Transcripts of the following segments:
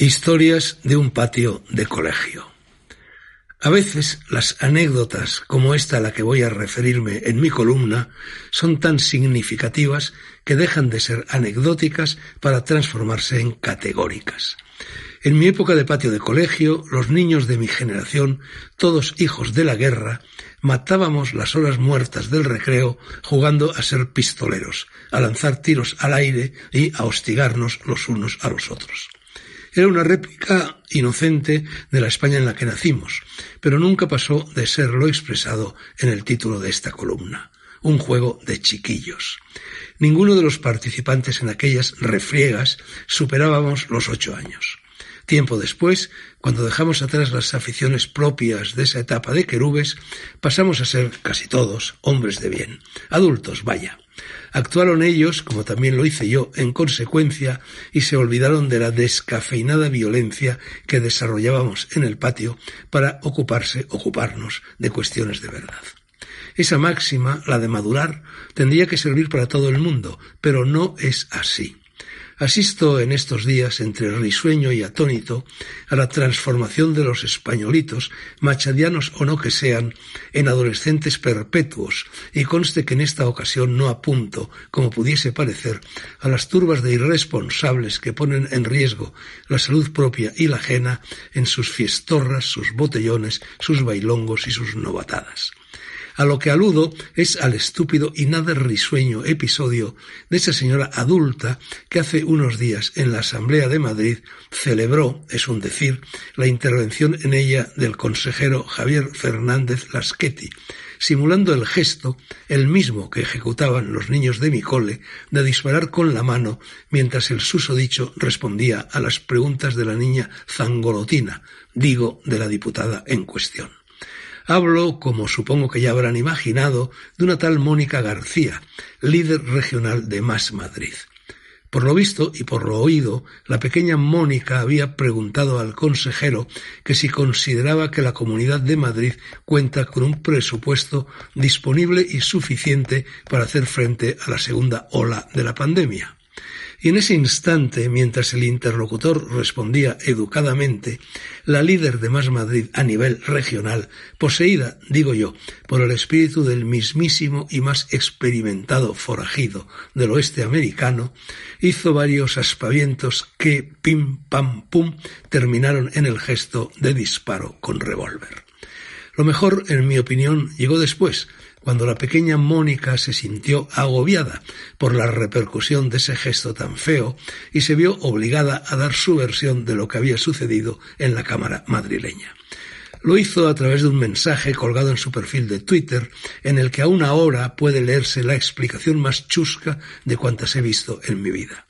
Historias de un patio de colegio. A veces las anécdotas como esta a la que voy a referirme en mi columna son tan significativas que dejan de ser anecdóticas para transformarse en categóricas. En mi época de patio de colegio, los niños de mi generación, todos hijos de la guerra, matábamos las horas muertas del recreo jugando a ser pistoleros, a lanzar tiros al aire y a hostigarnos los unos a los otros. Era una réplica inocente de la España en la que nacimos, pero nunca pasó de ser lo expresado en el título de esta columna, un juego de chiquillos. Ninguno de los participantes en aquellas refriegas superábamos los ocho años. Tiempo después, cuando dejamos atrás las aficiones propias de esa etapa de querubes, pasamos a ser casi todos hombres de bien, adultos, vaya. Actuaron ellos, como también lo hice yo, en consecuencia, y se olvidaron de la descafeinada violencia que desarrollábamos en el patio para ocuparse, ocuparnos de cuestiones de verdad. Esa máxima, la de madurar, tendría que servir para todo el mundo, pero no es así. Asisto en estos días, entre risueño y atónito, a la transformación de los españolitos, machadianos o no que sean, en adolescentes perpetuos, y conste que en esta ocasión no apunto, como pudiese parecer, a las turbas de irresponsables que ponen en riesgo la salud propia y la ajena en sus fiestorras, sus botellones, sus bailongos y sus novatadas. A lo que aludo es al estúpido y nada risueño episodio de esa señora adulta que hace unos días en la Asamblea de Madrid celebró, es un decir, la intervención en ella del consejero Javier Fernández Laschetti, simulando el gesto, el mismo que ejecutaban los niños de mi cole, de disparar con la mano mientras el susodicho respondía a las preguntas de la niña zangolotina, digo, de la diputada en cuestión. Hablo, como supongo que ya habrán imaginado, de una tal Mónica García, líder regional de Más Madrid. Por lo visto y por lo oído, la pequeña Mónica había preguntado al consejero que si consideraba que la Comunidad de Madrid cuenta con un presupuesto disponible y suficiente para hacer frente a la segunda ola de la pandemia. Y en ese instante, mientras el interlocutor respondía educadamente, la líder de Más Madrid a nivel regional, poseída, digo yo, por el espíritu del mismísimo y más experimentado forajido del oeste americano, hizo varios aspavientos que, pim, pam, pum, terminaron en el gesto de disparo con revólver. Lo mejor, en mi opinión, llegó después, cuando la pequeña Mónica se sintió agobiada por la repercusión de ese gesto tan feo y se vio obligada a dar su versión de lo que había sucedido en la Cámara madrileña. Lo hizo a través de un mensaje colgado en su perfil de Twitter, en el que aún ahora puede leerse la explicación más chusca de cuantas he visto en mi vida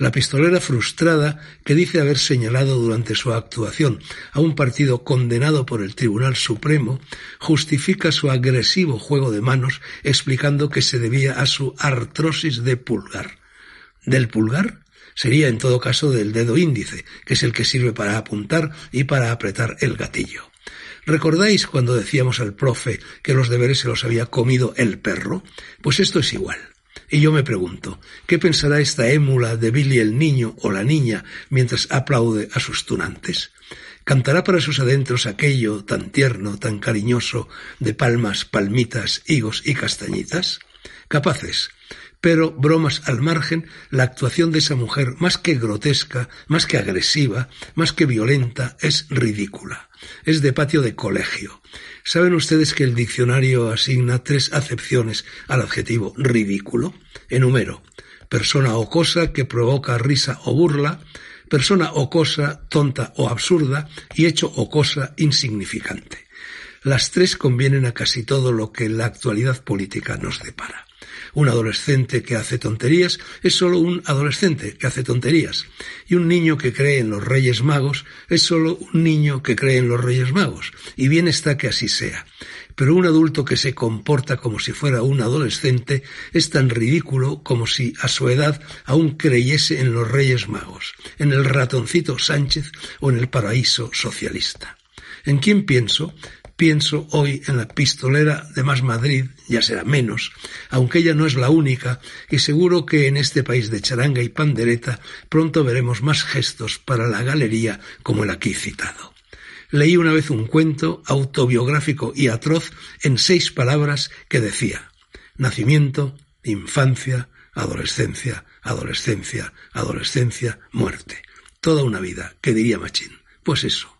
la pistolera frustrada que dice haber señalado durante su actuación a un partido condenado por el Tribunal Supremo, justifica su agresivo juego de manos explicando que se debía a su artrosis de pulgar. ¿Del pulgar? Sería en todo caso del dedo índice, que es el que sirve para apuntar y para apretar el gatillo. ¿Recordáis cuando decíamos al profe que los deberes se los había comido el perro? Pues esto es igual. Y yo me pregunto, ¿qué pensará esta émula de Billy el niño o la niña mientras aplaude a sus tunantes? ¿Cantará para sus adentros aquello tan tierno, tan cariñoso, de palmas, palmitas, higos y castañitas? Capaces, Pero, bromas al margen, la actuación de esa mujer, más que grotesca, más que agresiva, más que violenta, es ridícula. Es de patio de colegio. ¿Saben ustedes que el diccionario asigna tres acepciones al adjetivo ridículo? Enumero. Persona o cosa que provoca risa o burla, persona o cosa tonta o absurda y hecho o cosa insignificante. Las tres convienen a casi todo lo que la actualidad política nos depara. Un adolescente que hace tonterías es solo un adolescente que hace tonterías. Y un niño que cree en los Reyes Magos es solo un niño que cree en los Reyes Magos. Y bien está que así sea. Pero un adulto que se comporta como si fuera un adolescente es tan ridículo como si a su edad aún creyese en los Reyes Magos, en el ratoncito Sánchez o en el paraíso socialista. ¿En quién pienso? Pienso hoy en la pistolera de Más Madrid, ya será menos, aunque ella no es la única, y seguro que en este país de charanga y pandereta pronto veremos más gestos para la galería como el aquí citado. Leí una vez un cuento autobiográfico y atroz en seis palabras que decía nacimiento, infancia, adolescencia, adolescencia, adolescencia, muerte. Toda una vida, ¿qué diría Machín? Pues eso.